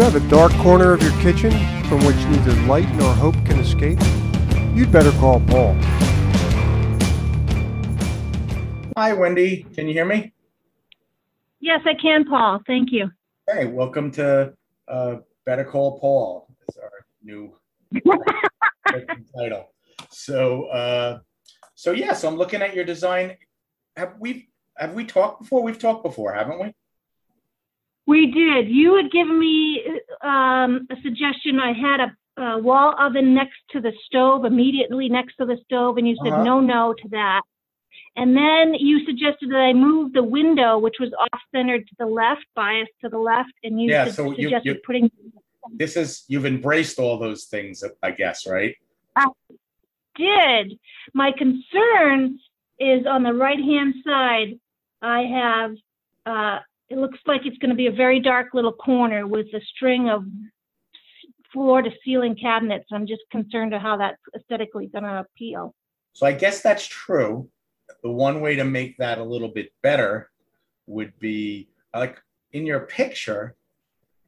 you have a dark corner of your kitchen from which neither light nor hope can escape? You'd better call Paul. Hi, Wendy. Can you hear me? Yes, I can, Paul. Thank you. Hey, welcome to uh, Better Call Paul. It's our new title. So, uh, so yeah. So I'm looking at your design. Have we have we talked before? We've talked before, haven't we? We did. You had given me um, a suggestion. I had a, wall oven next to the stove, immediately next to the stove, and you said Uh-huh. no, no to that. And then you suggested that I move the window, which was off-centered to the left, biased to the left, and you Yeah, su- so you- suggested you- putting. This is you've embraced all those things, I guess, right? I did my concern is on the right-hand side. I have. Uh, it looks like it's going to be a very dark little corner with a string of floor to ceiling cabinets. I'm just concerned of how that's aesthetically going to appeal. So I guess that's true. The one way to make that a little bit better would be like in your picture,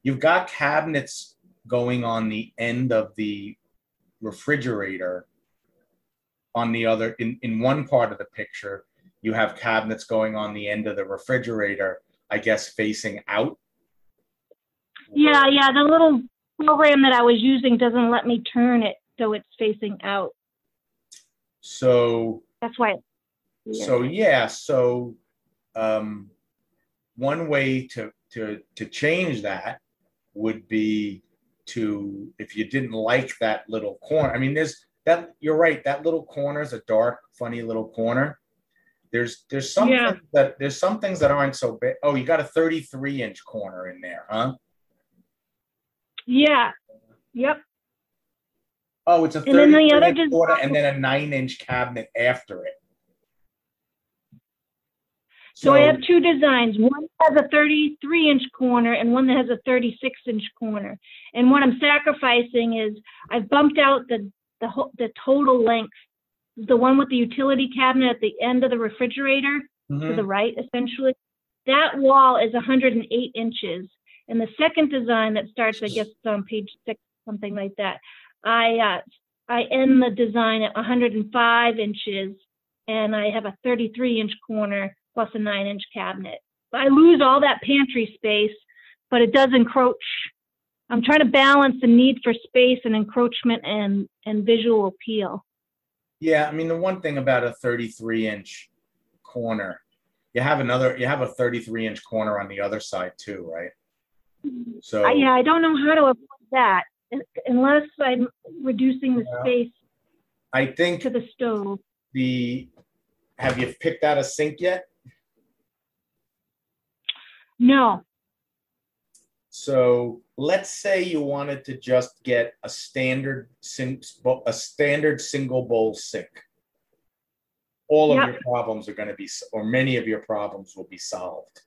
you've got cabinets going on the end of the refrigerator. On the other, in, in one part of the picture, you have cabinets going on the end of the refrigerator, I guess facing out. Yeah, yeah. The little program that I was using doesn't let me turn it so it's facing out. So That's why. So yeah, so um, one way to to to change that would be to if you didn't like that little corner. I mean, there's that you're right. That little corner is a dark, funny little corner. There's there's some Yeah. things that there's some things that aren't so big. Oh, you got a 33 inch corner in there, huh? yeah. Yep. Oh, it's a And then the 33 other inch corner and then a nine inch cabinet after it. So I have two designs. One has a 33 inch corner and one that has a 36 inch corner. And what I'm sacrificing is I've bumped out the the whole, the total length. The one with the utility cabinet at the end of the refrigerator to Mhm. the right, essentially. That wall is 108 inches. And the second design that starts, I guess, on page six, something like that. I uh, I end the design at 105 inches, and I have a 33 inch corner plus a nine inch cabinet. I lose all that pantry space, but it does encroach. I'm trying to balance the need for space and encroachment and and visual appeal. Yeah, I mean the one thing about a 33 inch corner, you have another, you have a 33 inch corner on the other side too, right? So I, yeah, I don't know how to avoid that unless I'm reducing the Yeah. space I think to the stove. the have you picked out a sink yet? No. So let's say you wanted to just get a standard sink, a standard single bowl sink. All of Yep. your problems are going to be, or many of your problems will be solved,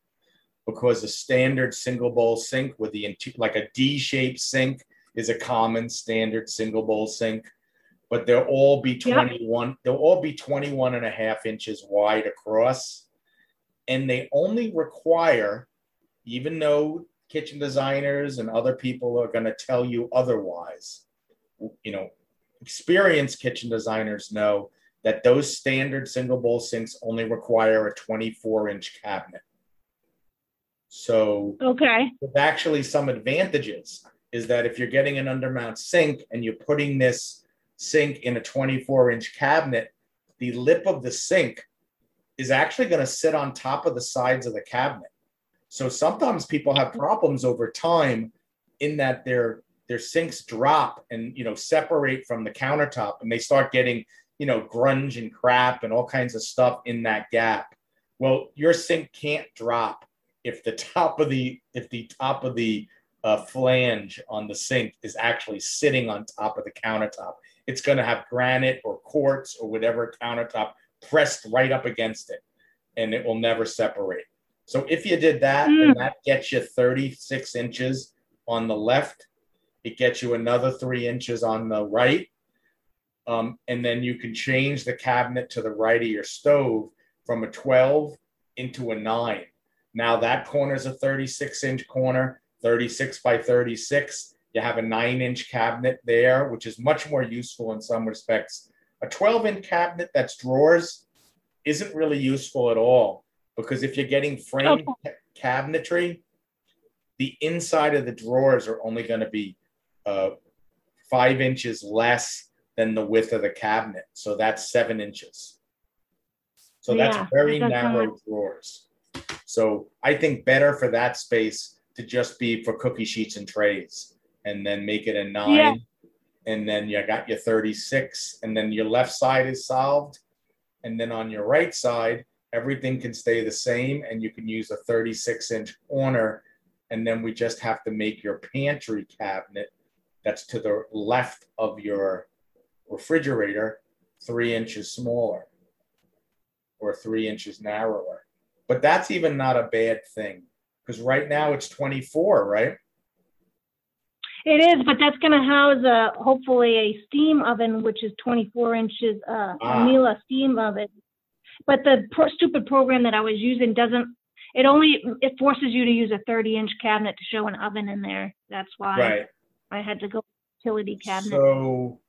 because a standard single bowl sink with the like a D-shaped sink is a common standard single bowl sink, but they'll all be Yep. 21. They'll all be 21 and a half inches wide across, and they only require, even though kitchen designers and other people are going to tell you otherwise. You know, experienced kitchen designers know that those standard single bowl sinks only require a 24 inch cabinet. So Okay. there's actually some advantages is that if you're getting an undermount sink and you're putting this sink in a 24 inch cabinet, the lip of the sink is actually going to sit on top of the sides of the cabinet. So sometimes people have problems over time in that their their sinks drop and you know separate from the countertop and they start getting you know grunge and crap and all kinds of stuff in that gap. Well, your sink can't drop if the top of the if the top of the uh, flange on the sink is actually sitting on top of the countertop. It's going to have granite or quartz or whatever countertop pressed right up against it, and it will never separate. So if you did that, then Mm. that gets you 36 inches on the left. It gets you another three inches on the right. Um, and then you can change the cabinet to the right of your stove from a 12 into a nine. Now that corner is a 36 inch corner. 36 by 36. You have a nine inch cabinet there, which is much more useful in some respects. A 12 inch cabinet that's drawers isn't really useful at all because if you're getting framed ca- cabinetry, the inside of the drawers are only going to be uh, five inches less than the width of the cabinet. So that's seven inches. So that's Yeah, very that's narrow not- drawers. So I think better for that space to just be for cookie sheets and trays and then make it a nine. Yeah. And then you got your 36, and then your left side is solved. And then on your right side, everything can stay the same, and you can use a 36 inch corner. And then we just have to make your pantry cabinet that's to the left of your refrigerator three inches smaller or three inches narrower. But that's even not a bad thing because right now it's 24, right? It is, but that's gonna house a, hopefully a steam oven, which is twenty-four inches, uh, Ah. a Miele steam oven. But the pro- stupid program that I was using doesn't, it only, it forces you to use a thirty-inch cabinet to show an oven in there. That's why Right. I had to go utility cabinet. So,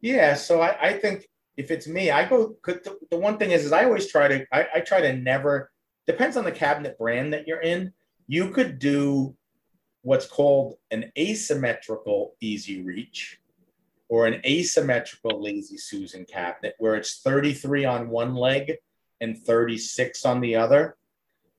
yeah, so I, I think if it's me, I go. Cause the, the one thing is, is I always try to. I, I try to never. Depends on the cabinet brand that you're in. You could do what's called an asymmetrical easy reach, or an asymmetrical lazy Susan cabinet, where it's 33 on one leg and 36 on the other.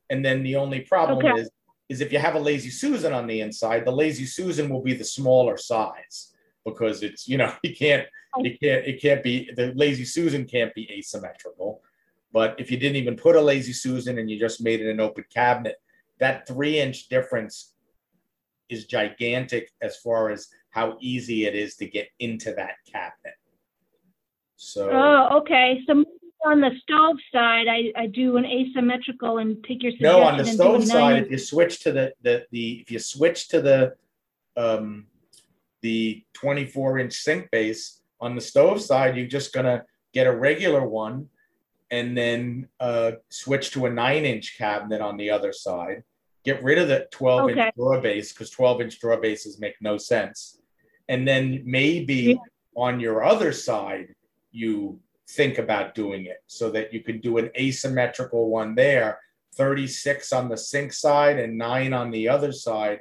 And then the only problem Okay. is, is if you have a lazy Susan on the inside, the lazy Susan will be the smaller size because it's you know you can't you can't it can't be the lazy Susan can't be asymmetrical. But if you didn't even put a lazy Susan and you just made it an open cabinet, that three inch difference is gigantic as far as how easy it is to get into that cabinet. So Oh, okay. So on the stove side, I, I do an asymmetrical and take your no, on the and do a stove side, if you switch to the the the if you switch to the um the 24 inch sink base on the stove side, you're just gonna get a regular one and then uh switch to a nine inch cabinet on the other side. Get rid of the 12 Okay. inch drawer base because 12 inch drawer bases make no sense. And then maybe Yeah. on your other side, you think about doing it so that you can do an asymmetrical one there 36 on the sink side and 9 on the other side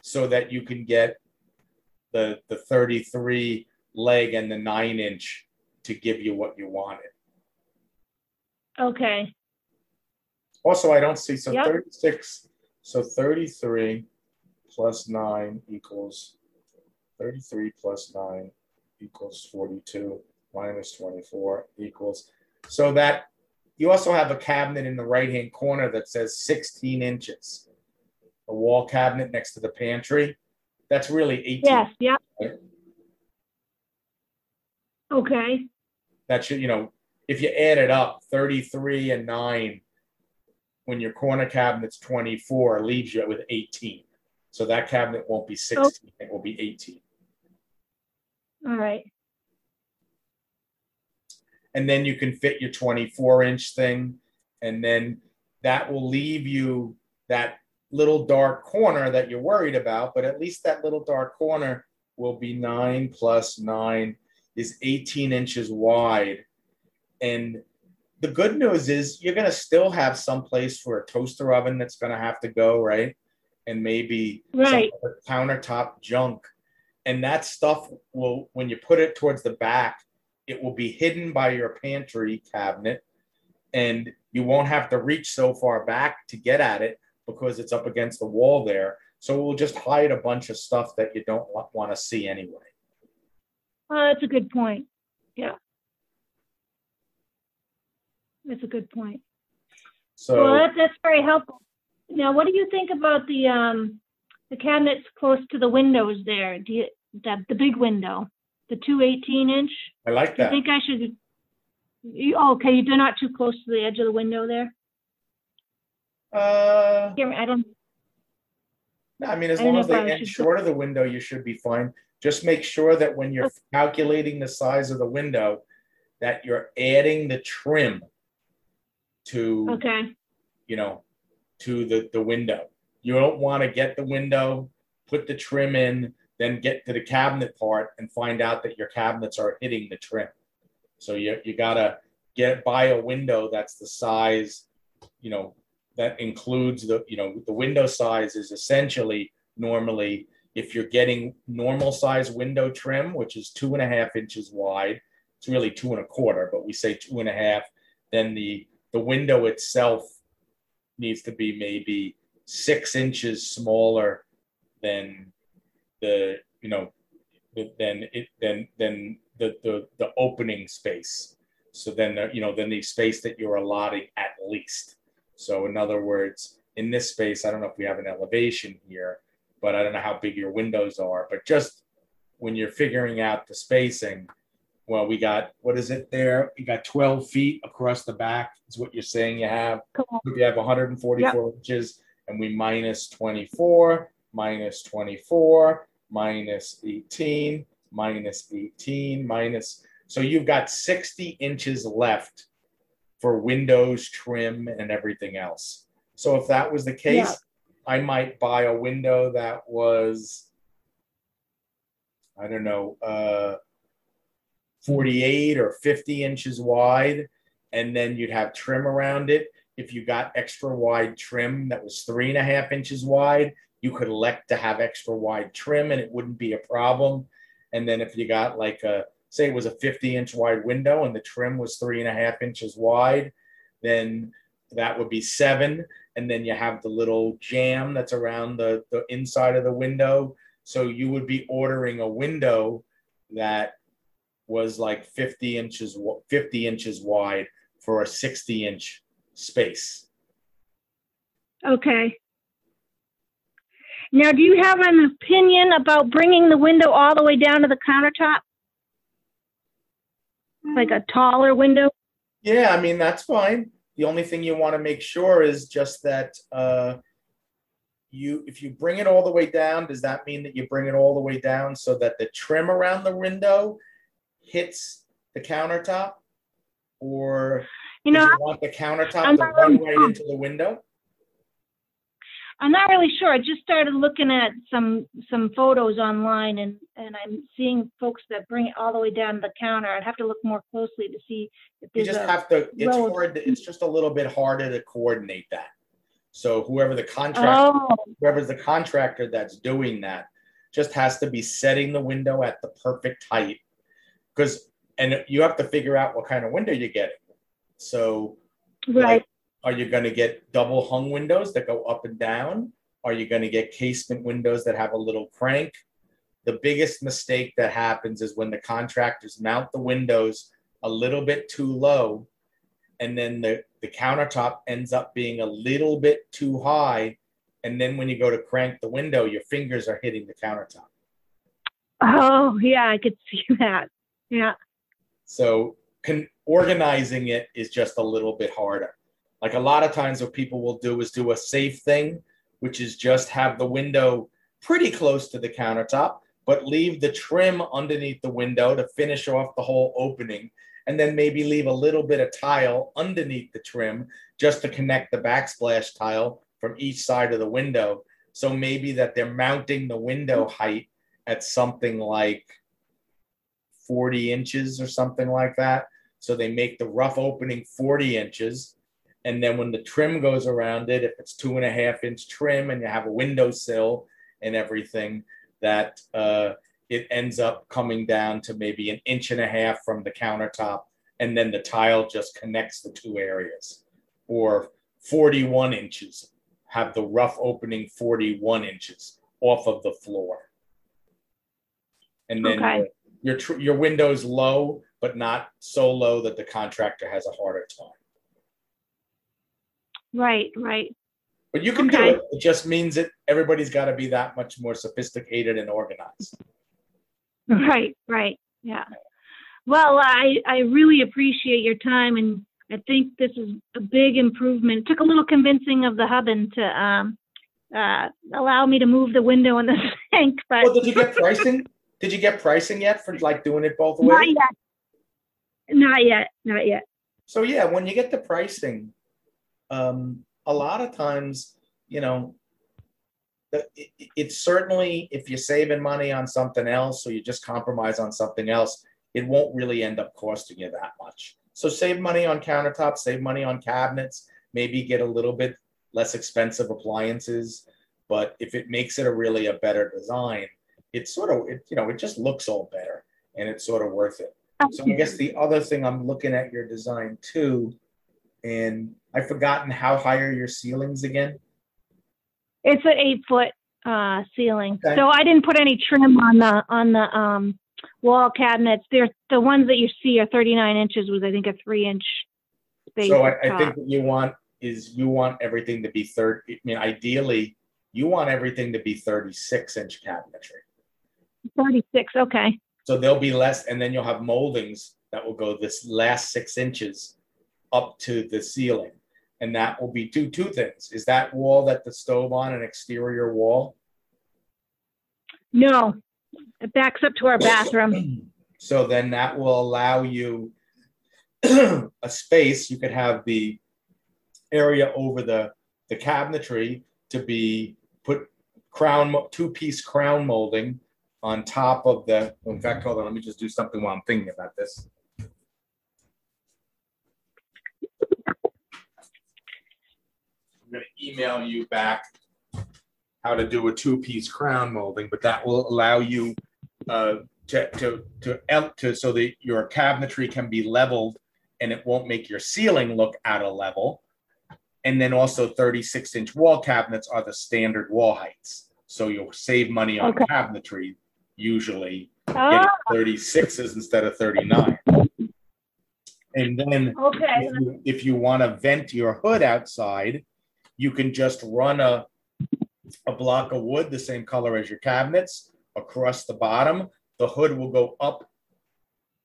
so that you can get the the 33 leg and the 9 inch to give you what you wanted. Okay, also i don't see so Yep. 36 so 33 plus 9 equals 33 plus 9 equals 42 minus 24 equals so that you also have a cabinet in the right hand corner that says 16 inches a wall cabinet next to the pantry that's really 18 yes, yeah. Right. Okay, that should you know if you add it up 33 and 9 when your corner cabinet's 24 leaves you with 18 so that cabinet won't be 16 it will be 18 all right. And then you can fit your 24 inch thing. And then that will leave you that little dark corner that you're worried about but at least that little dark corner will be 9 plus 9 is 18 inches wide. And the good news is you're going to still have some place for a toaster oven that's going to have to go right? And maybe Right. countertop junk. And that stuff will when you put it towards the back it will be hidden by your pantry cabinet and you won't have to reach so far back to get at it because it's up against the wall there so it will just hide a bunch of stuff that you don't want to see anyway Oh, that's a good point. Yeah. That's a good point. so Well, that, that's very helpful. Now, what do you think about the, um, the cabinets close to the windows there? Do you, the, the big window, the two 18 inch? i like Do you that think I should, you, oh, okay, you're not too close to the edge of the window there? uh Here, I don't, No, I mean, as I don't long as know they if I end should short of the window, you should be fine. Just make sure that when you're calculating the size of the window, that you're adding the trim to, okay, you know, to the, the window. You don't want to get the window put the trim in, then get to the cabinet part and find out that your cabinets are hitting the trim. So you you gotta get buy a window that's the size, you know, that includes the you know the window size is essentially normally if you're getting normal size window trim, which is two and a half inches wide, it's really two and a quarter, but we say two and a half, then the the window itself needs to be maybe six inches smaller than the you know then it then then the the, the opening space. So then the, you know then the space that you're allotting at least. So in other words in this space i don't know if we have an elevation here but i don't know how big your windows are but just when you're figuring out the spacing well we got what is it there? You got 12 feet across the back is what you're saying you have. You have 144 yep. inches and we minus 24 minus 24 minus 18 minus 18 minus so you've got 60 inches left for windows trim and everything else so if that was the case yeah. i might buy a window that was i don't know uh 48 or 50 inches wide and then you'd have trim around it if you got extra wide trim that was three and a half inches wide, you could elect to have extra wide trim and it wouldn't be a problem. And then if you got like a, say it was a 50 inch wide window and the trim was three and a half inches wide, then that would be seven. And then you have the little jamb that's around the, the inside of the window. So you would be ordering a window that was like 50 inches 50 inches wide for a 60 inch space. Okay. Now, do you have an opinion about bringing the window all the way down to the countertop? Like a taller window? Yeah, I mean, that's fine. The only thing you want to make sure is just that uh, you, if you bring it all the way down, does that mean that you bring it all the way down so that the trim around the window hits the countertop? Or you know, you want the countertop I'm to run right into the window? I'm not really sure. I just started looking at some some photos online, and and I'm seeing folks that bring it all the way down to the counter. I'd have to look more closely to see if You just have to. It's hard. It's just a little bit harder to coordinate that. So whoever the contractor, oh. whoever's the contractor that's doing that, just has to be setting the window at the perfect height, because and you have to figure out what kind of window you're getting. So, right. Like, are you going to get double hung windows that go up and down? Are you going to get casement windows that have a little crank? The biggest mistake that happens is when the contractors mount the windows a little bit too low, and then the, the countertop ends up being a little bit too high. And then when you go to crank the window, your fingers are hitting the countertop. Oh, yeah, I could see that. Yeah. So con- organizing it is just a little bit harder. Like a lot of times, what people will do is do a safe thing, which is just have the window pretty close to the countertop, but leave the trim underneath the window to finish off the whole opening. And then maybe leave a little bit of tile underneath the trim just to connect the backsplash tile from each side of the window. So maybe that they're mounting the window height at something like 40 inches or something like that. So they make the rough opening 40 inches. And then when the trim goes around it, if it's two and a half inch trim and you have a windowsill and everything, that uh, it ends up coming down to maybe an inch and a half from the countertop. And then the tile just connects the two areas. Or 41 inches, have the rough opening 41 inches off of the floor. And then okay. your, your, your window's low but not so low that the contractor has a harder time. Right, right. But you can okay. do it. It just means that everybody's got to be that much more sophisticated and organized. Right, right. Yeah. Well, I, I really appreciate your time, and I think this is a big improvement. It took a little convincing of the Hubbin to um, uh, allow me to move the window in the sink. But well, did you get pricing? did you get pricing yet for like doing it both ways? Not yet. Not yet. Not yet. So yeah, when you get the pricing, um, a lot of times, you know, it, it- it's certainly, if you're saving money on something else, or you just compromise on something else, it won't really end up costing you that much. So save money on countertops, save money on cabinets, maybe get a little bit less expensive appliances. But if it makes it a really a better design, it's sort of, it, you know, it just looks all better and it's sort of worth it. So I guess the other thing I'm looking at your design too, and I've forgotten how high are your ceilings again? It's an eight foot uh, ceiling. Okay. So I didn't put any trim on the on the um, wall cabinets. They're the ones that you see are 39 inches with I think a three inch space. So I, I think what you want is you want everything to be third, I mean, ideally, you want everything to be thirty-six inch cabinetry. 36. Okay. So there'll be less, and then you'll have moldings that will go this last six inches up to the ceiling. And that will be two, two things. Is that wall that the stove on an exterior wall? No, it backs up to our bathroom. So then that will allow you a space, you could have the area over the, the cabinetry to be put crown, two-piece crown molding on top of the, in fact, hold on, let me just do something while I'm thinking about this. I'm gonna email you back how to do a two-piece crown molding, but that will allow you uh, to, to, to, el- to, so that your cabinetry can be leveled and it won't make your ceiling look out of level. And then also 36 inch wall cabinets are the standard wall heights. So you'll save money on Okay. cabinetry usually getting 36s instead of 39. And then okay. if you, if you want to vent your hood outside, you can just run a, a block of wood, the same color as your cabinets, across the bottom. The hood will go up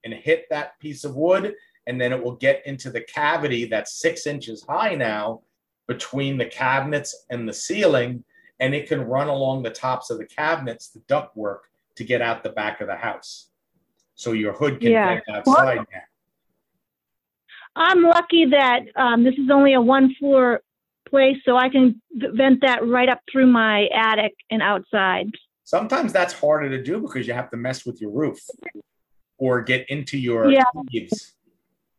and hit that piece of wood, and then it will get into the cavity that's six inches high now between the cabinets and the ceiling, and it can run along the tops of the cabinets, the ductwork, to get out the back of the house. So your hood can Yeah. vent outside now. I'm lucky that um, this is only a one floor place, so I can vent that right up through my attic and outside. Sometimes that's harder to do because you have to mess with your roof or get into your Yeah. eaves.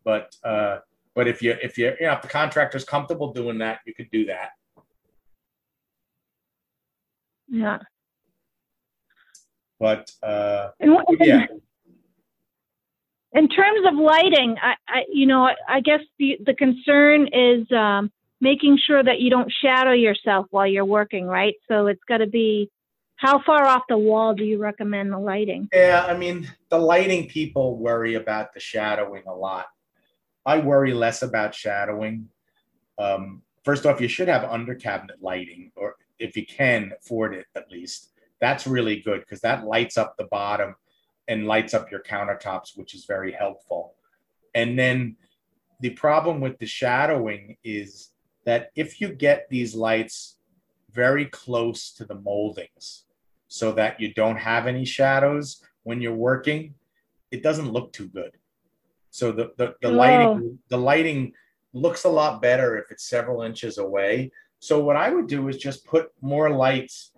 But uh, but if you if you you know if the contractor's comfortable doing that, you could do that. Yeah. But uh, And what, yeah, in terms of lighting, I, I you know, I, I guess the the concern is um, making sure that you don't shadow yourself while you're working, right? So it's got to be. How far off the wall do you recommend the lighting? yeah. I mean, the lighting people worry about the shadowing a lot. I worry less about shadowing. Um, first off, you should have under cabinet lighting, or if you can afford it, at least. That's really good because that lights up the bottom and lights up your countertops, which is very helpful. And then the problem with the shadowing is that if you get these lights very close to the moldings so that you don't have any shadows when you're working, it doesn't look too good. So the, the, the lighting, the lighting looks a lot better if it's several inches away. So what I would do is just put more lights.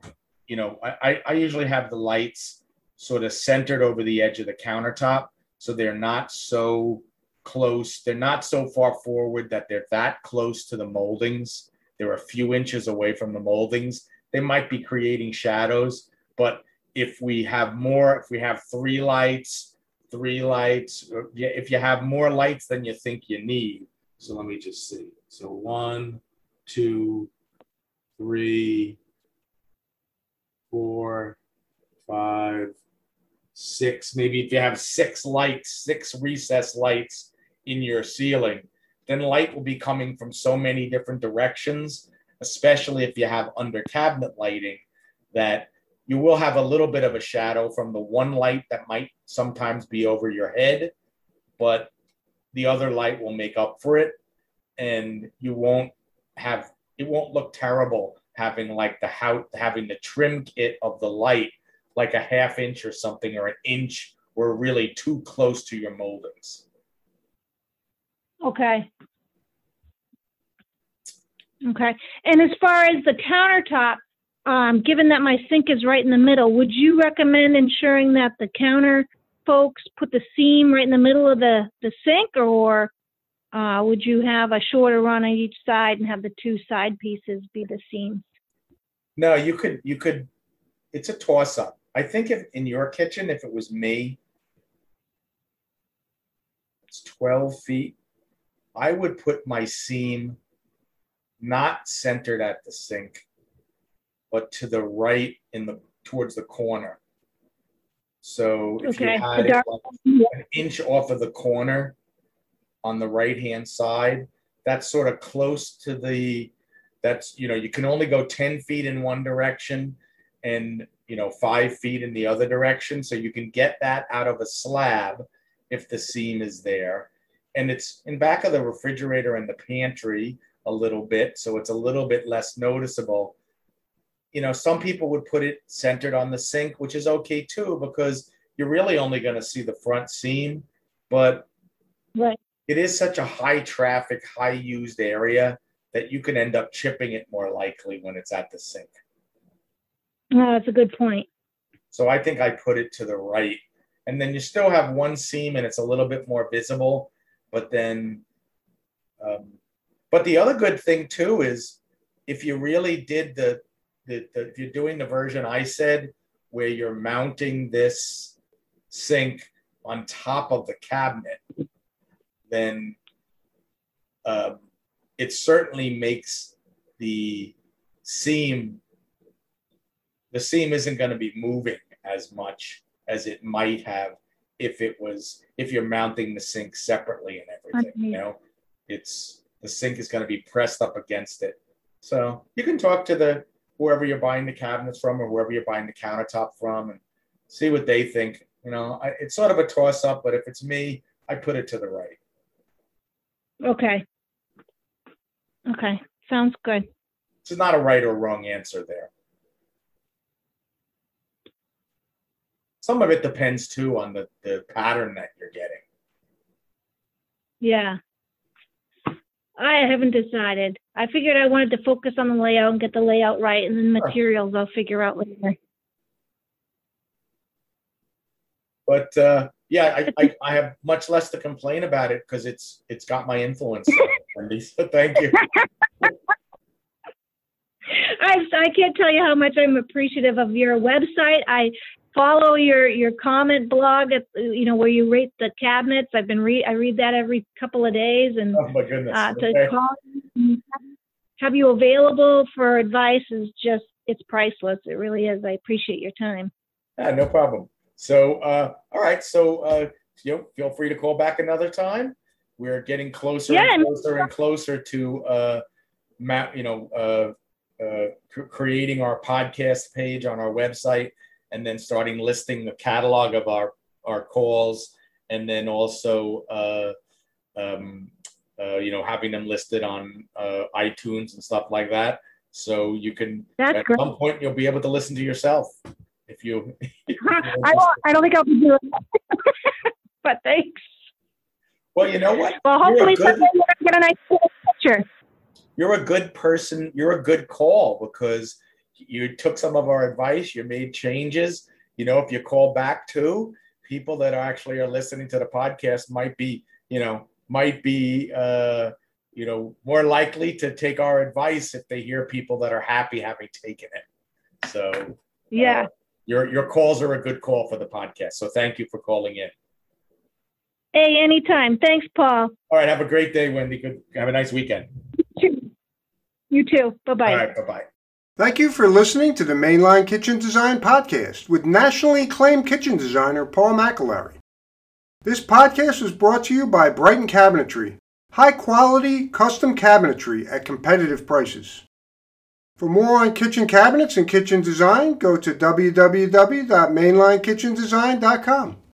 You know, I, I, I usually have the lights sort of centered over the edge of the countertop, so they're not so close. They're not so far forward that they're that close to the moldings. They're a few inches away from the moldings. They might be creating shadows, but if we have more, if we have three lights, three lights, if you have more lights than you think you need. So let me just see. So one, two, three, four, five, six. Maybe if you have six lights, six recess lights in your ceiling, then light will be coming from so many different directions, especially if you have under cabinet lighting, that you will have a little bit of a shadow from the one light that might sometimes be over your head, but the other light will make up for it. And you won't have, it won't look terrible having like the how having the trim kit of the light like a half inch or something or an inch or really too close to your moldings. Okay. Okay. And as far as the countertop, um, given that my sink is right in the middle, would you recommend ensuring that the counter folks put the seam right in the middle of the, the sink or uh, would you have a shorter run on each side and have the two side pieces be the seams? No, you could you could it's a toss up. I think if in your kitchen, if it was me, it's 12 feet. I would put my seam not centered at the sink, but to the right in the towards the corner. So if Okay, you had it like an inch off of the corner on the right hand side, that's sort of close to the that's you know you can only go 10 feet in one direction and you know five feet in the other direction so you can get that out of a slab if the seam is there and it's in back of the refrigerator and the pantry a little bit so it's a little bit less noticeable you know some people would put it centered on the sink which is okay too because you're really only going to see the front seam but Right. it is such a high traffic high used area that you can end up chipping it more likely when it's at the sink Oh, that's a good point. so I think I put it to the right. And then you still have one seam and it's a little bit more visible. But then, um, but the other good thing too is if you really did the, the, the, if you're doing the version I said, where you're mounting this sink on top of the cabinet, then um, it certainly makes the seam the seam isn't going to be moving as much as it might have if it was if you're mounting the sink separately and everything you know it's the sink is going to be pressed up against it. So you can talk to the whoever you're buying the cabinets from or whoever you're buying the countertop from and see what they think you know. I, it's sort of a toss up but if it's me i put it to the right. Okay. Okay, sounds good. it's not a right or wrong answer there some of it depends too on the, the pattern that you're getting Yeah. I haven't decided. I figured I wanted to focus on the layout and get the layout right, and then materials I'll figure out later. but uh, yeah, I, I, I have much less to complain about it because it's it's got my influence. So thank you. I, I can't tell you how much I'm appreciative of your website. I follow your your comment blog at you know where you rate the cabinets. I've been read I read that every couple of days, and Oh my goodness. uh, to Okay. call and have you available for advice is just it's priceless. It really is. I appreciate your time. Yeah, no problem. So uh, all right, so uh, you know, feel free to call back another time. We're getting closer Yeah, and closer and closer to uh, map, you know, uh, uh, cr- creating our podcast page on our website, and then starting listing the catalog of our our calls, and then also uh, um, uh, you know having them listed on uh, iTunes and stuff like that. So you can That's at great. some point you'll be able to listen to yourself if you. if I don't I don't think I'll be doing that. but thanks. Well, you know what? Well, hopefully good- someday gonna get a nice picture. You're a good person. You're a good call because you took some of our advice. You made changes. You know, if you call back to people that actually are listening to the podcast might be, you know, might be, uh, you know, more likely to take our advice if they hear people that are happy having taken it. So, Yeah. uh, your your calls are a good call for the podcast. So, thank you for calling in. Hey, anytime. Thanks, Paul. All right, have a great day, Wendy. Good. Have a nice weekend. You too. Bye bye. All right, bye bye. Thank you for listening to the Main Line Kitchen Design Podcast with nationally acclaimed kitchen designer Paul McAlary. This podcast was brought to you by Brighton Cabinetry, high quality custom cabinetry at competitive prices. For more on kitchen cabinets and kitchen design, go to www.mainlinekitchendesign.com.